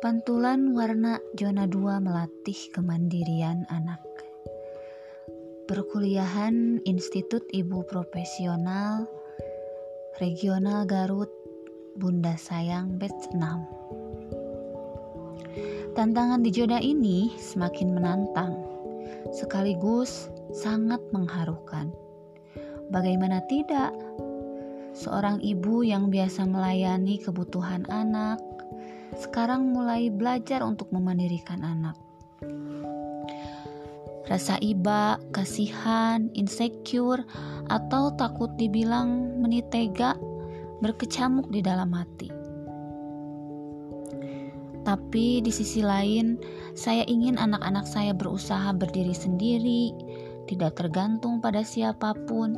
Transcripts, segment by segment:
Pantulan warna zona 2 melatih kemandirian anak. Perkuliahan Institut Ibu Profesional Regional Garut Bunda Sayang Batch 6. Tantangan di zona ini semakin menantang, sekaligus sangat mengharukan. Bagaimana tidak? Seorang ibu yang biasa melayani kebutuhan anak, sekarang mulai belajar untuk memandirikan anak. Rasa iba, kasihan, insecure, atau takut dibilang menitega berkecamuk di dalam hati. Tapi di sisi lain, saya ingin anak-anak saya berusaha berdiri sendiri, tidak tergantung pada siapa pun,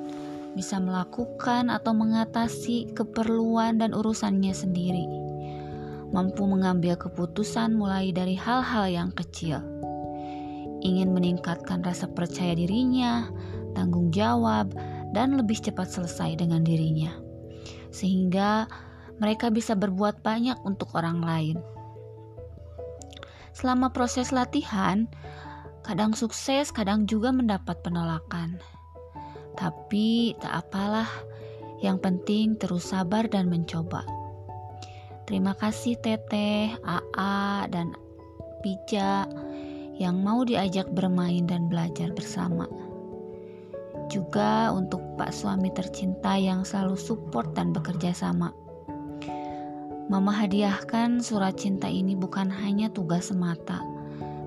bisa melakukan atau mengatasi keperluan dan urusannya sendiri mampu mengambil keputusan mulai dari hal-hal yang kecil. Ingin meningkatkan rasa percaya dirinya, tanggung jawab, dan lebih cepat selesai dengan dirinya, sehingga mereka bisa berbuat banyak untuk orang lain. Selama proses latihan, kadang sukses, kadang juga mendapat penolakan. Tapi tak apalah, yang penting terus sabar dan mencoba. Terima kasih Teteh, AA, dan Pija yang mau diajak bermain dan belajar bersama. Juga untuk Pak suami tercinta yang selalu support dan bekerja sama. Mama hadiahkan surat cinta ini bukan hanya tugas semata,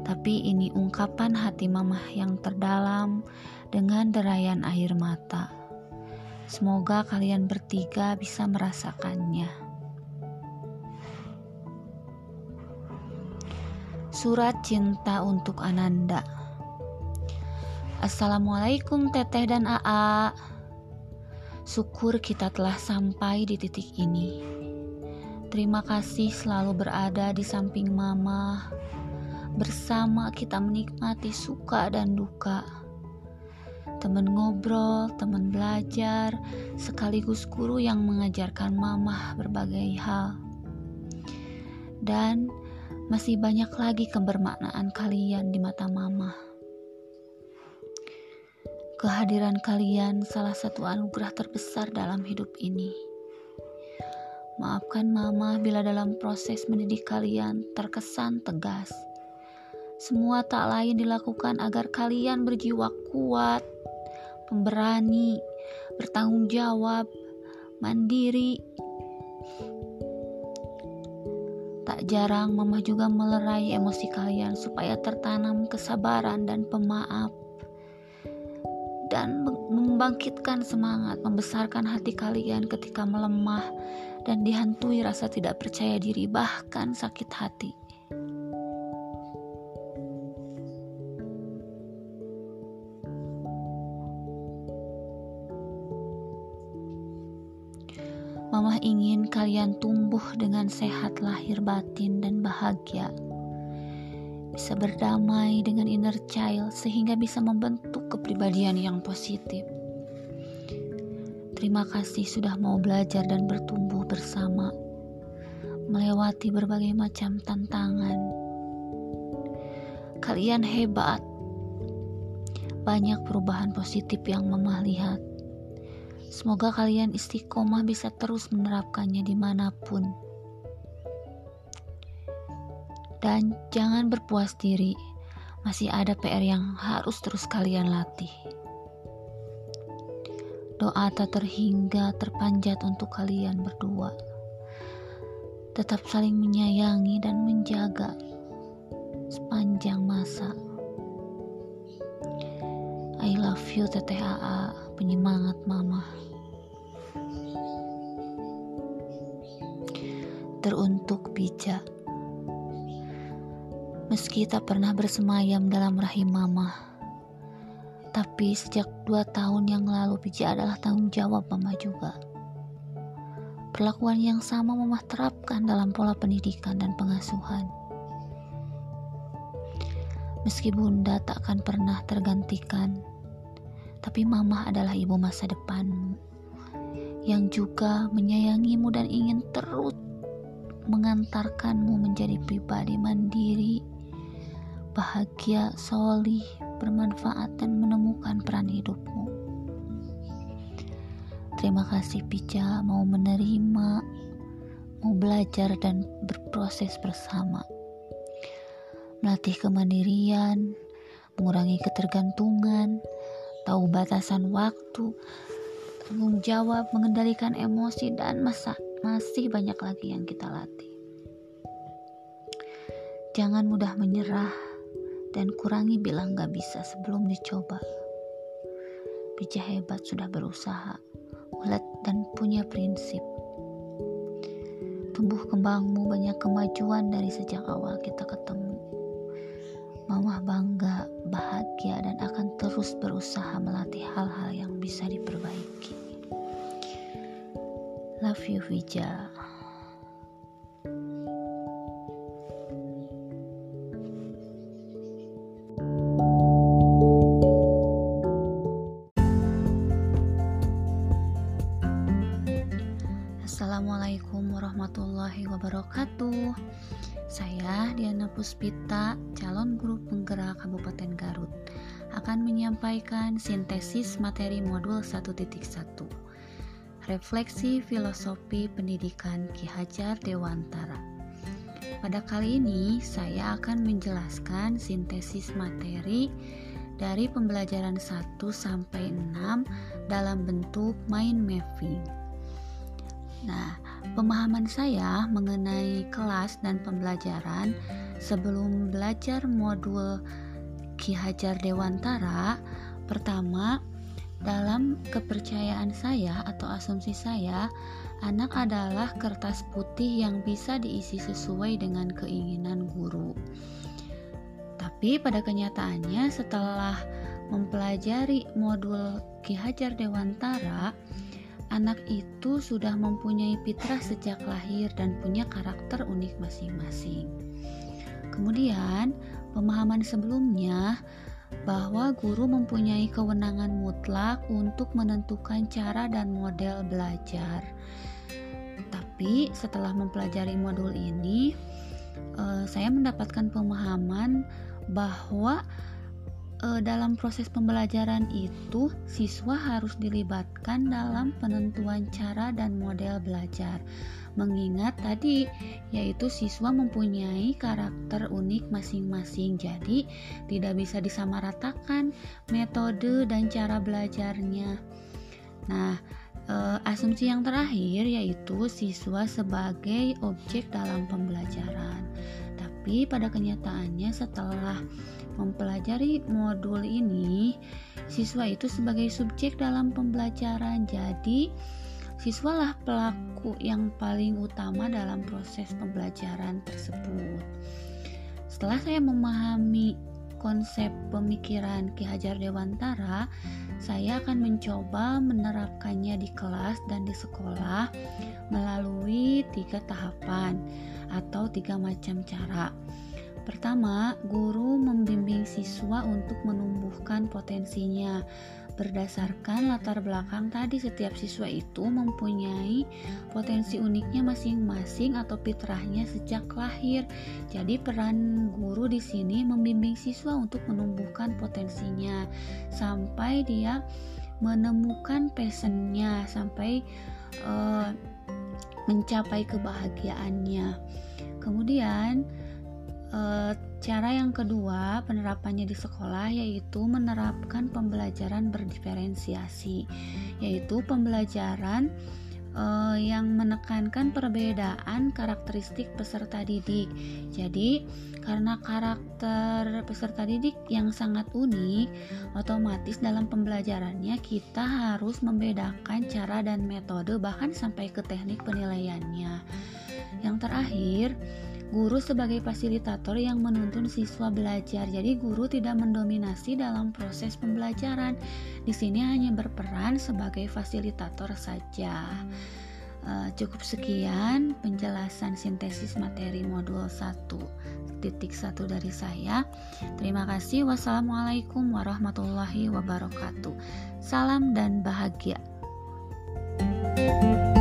tapi ini ungkapan hati mama yang terdalam dengan derayan air mata. Semoga kalian bertiga bisa merasakannya. Surat Cinta untuk Ananda. Assalamualaikum Teteh dan AA. Syukur kita telah sampai di titik ini. Terima kasih selalu berada di samping mama. Bersama kita menikmati suka dan duka. Teman ngobrol, teman belajar Sekaligus guru yang mengajarkan mama berbagai hal. Dan masih banyak lagi kebermaknaan kalian di mata mama. Kehadiran kalian salah satu anugerah terbesar dalam hidup ini. Maafkan mama bila dalam proses mendidik kalian terkesan tegas. Semua tak lain dilakukan agar kalian berjiwa kuat, pemberani, bertanggung jawab, mandiri, Tak jarang mama juga melerai emosi kalian supaya tertanam kesabaran dan pemaaf dan membangkitkan semangat membesarkan hati kalian ketika melemah dan dihantui rasa tidak percaya diri bahkan sakit hati. Mama ingin kalian tumbuh dengan sehat lahir batin dan bahagia. Bisa berdamai dengan inner child sehingga bisa membentuk kepribadian yang positif. Terima kasih sudah mau belajar dan bertumbuh bersama, melewati berbagai macam tantangan. Kalian hebat. Banyak perubahan positif yang Mama lihat Semoga kalian istiqomah bisa terus menerapkannya di mana pun. Dan jangan berpuas diri, masih ada PR yang harus terus kalian latih. Doa tak terhingga terpanjat untuk kalian berdua. Tetap saling menyayangi dan menjaga sepanjang masa. I love you Teteh AA, penyemangat mama. teruntuk bijak. Meski tak pernah bersemayam dalam rahim mama, tapi sejak dua tahun yang lalu bijak adalah tanggung jawab mama juga. Perlakuan yang sama mama terapkan dalam pola pendidikan dan pengasuhan. Meski bunda tak akan pernah tergantikan, tapi mama adalah ibu masa depanmu yang juga menyayangimu dan ingin terus mengantarkanmu menjadi pribadi mandiri, bahagia, solih, bermanfaat, dan menemukan peran hidupmu. Terima kasih Pica mau menerima, mau belajar dan berproses bersama. Melatih kemandirian, mengurangi ketergantungan, tahu batasan waktu, tanggung jawab, mengendalikan emosi, dan masa masih banyak lagi yang kita latih. Jangan mudah menyerah dan kurangi bilang gak bisa sebelum dicoba. Bija hebat sudah berusaha ulet dan punya prinsip. Tumbuh kembangmu banyak kemajuan dari sejak awal kita ketemu. Mama bangga, bahagia, dan akan terus berusaha melatih hal-hal yang bisa diperbaiki. Love you, Vija. Assalamualaikum warahmatullahi wabarakatuh. Saya Diana Puspita, calon guru penggerak Kabupaten Garut, akan menyampaikan sintesis materi modul 1.1. Refleksi Filosofi Pendidikan Ki Hajar Dewantara. Pada kali ini saya akan menjelaskan sintesis materi dari pembelajaran 1 sampai 6 dalam bentuk mind mapping. Nah, pemahaman saya mengenai kelas dan pembelajaran sebelum belajar modul Ki Hajar Dewantara, pertama, dalam kepercayaan saya atau asumsi saya, anak adalah kertas putih yang bisa diisi sesuai dengan keinginan guru. Tapi pada kenyataannya setelah mempelajari modul Ki Hajar Dewantara, anak itu sudah mempunyai fitrah sejak lahir dan punya karakter unik masing-masing. Kemudian, pemahaman sebelumnya bahwa guru mempunyai kewenangan mutlak untuk menentukan cara dan model belajar. Tapi setelah mempelajari modul ini, eh, saya mendapatkan pemahaman bahwa e, dalam proses pembelajaran itu siswa harus dilibatkan dalam penentuan cara dan model belajar. Mengingat tadi yaitu siswa mempunyai karakter unik masing-masing. Jadi tidak bisa disamaratakan metode dan cara belajarnya. Nah, e, asumsi yang terakhir yaitu siswa sebagai objek dalam pembelajaran. Tapi pada kenyataannya setelah mempelajari modul ini, siswa itu sebagai subjek dalam pembelajaran. Jadi, siswalah pelaku yang paling utama dalam proses pembelajaran tersebut. Setelah saya memahami konsep pemikiran Ki Hajar Dewantara, saya akan mencoba menerapkannya di kelas dan di sekolah melalui tiga tahapan atau tiga macam cara. Pertama, guru membimbing siswa untuk menumbuhkan potensinya. Berdasarkan latar belakang tadi, setiap siswa itu mempunyai potensi uniknya masing-masing atau fitrahnya sejak lahir. Jadi, peran guru di sini membimbing siswa untuk menumbuhkan potensinya sampai dia menemukan passionnya, sampai uh, mencapai kebahagiaannya. Kemudian, cara yang kedua penerapannya di sekolah yaitu menerapkan pembelajaran berdiferensiasi, yaitu pembelajaran e, yang menekankan perbedaan karakteristik peserta didik. Jadi, karena karakter peserta didik yang sangat unik, otomatis dalam pembelajarannya kita harus membedakan cara dan metode bahkan sampai ke teknik penilaiannya. Yang terakhir, Guru sebagai fasilitator yang menuntun siswa belajar. Jadi guru tidak mendominasi dalam proses pembelajaran. Di sini hanya berperan sebagai fasilitator saja. Uh, cukup sekian penjelasan sintesis materi modul 1 titik 1 dari saya. Terima kasih. Wassalamualaikum warahmatullahi wabarakatuh. Salam dan bahagia. thank you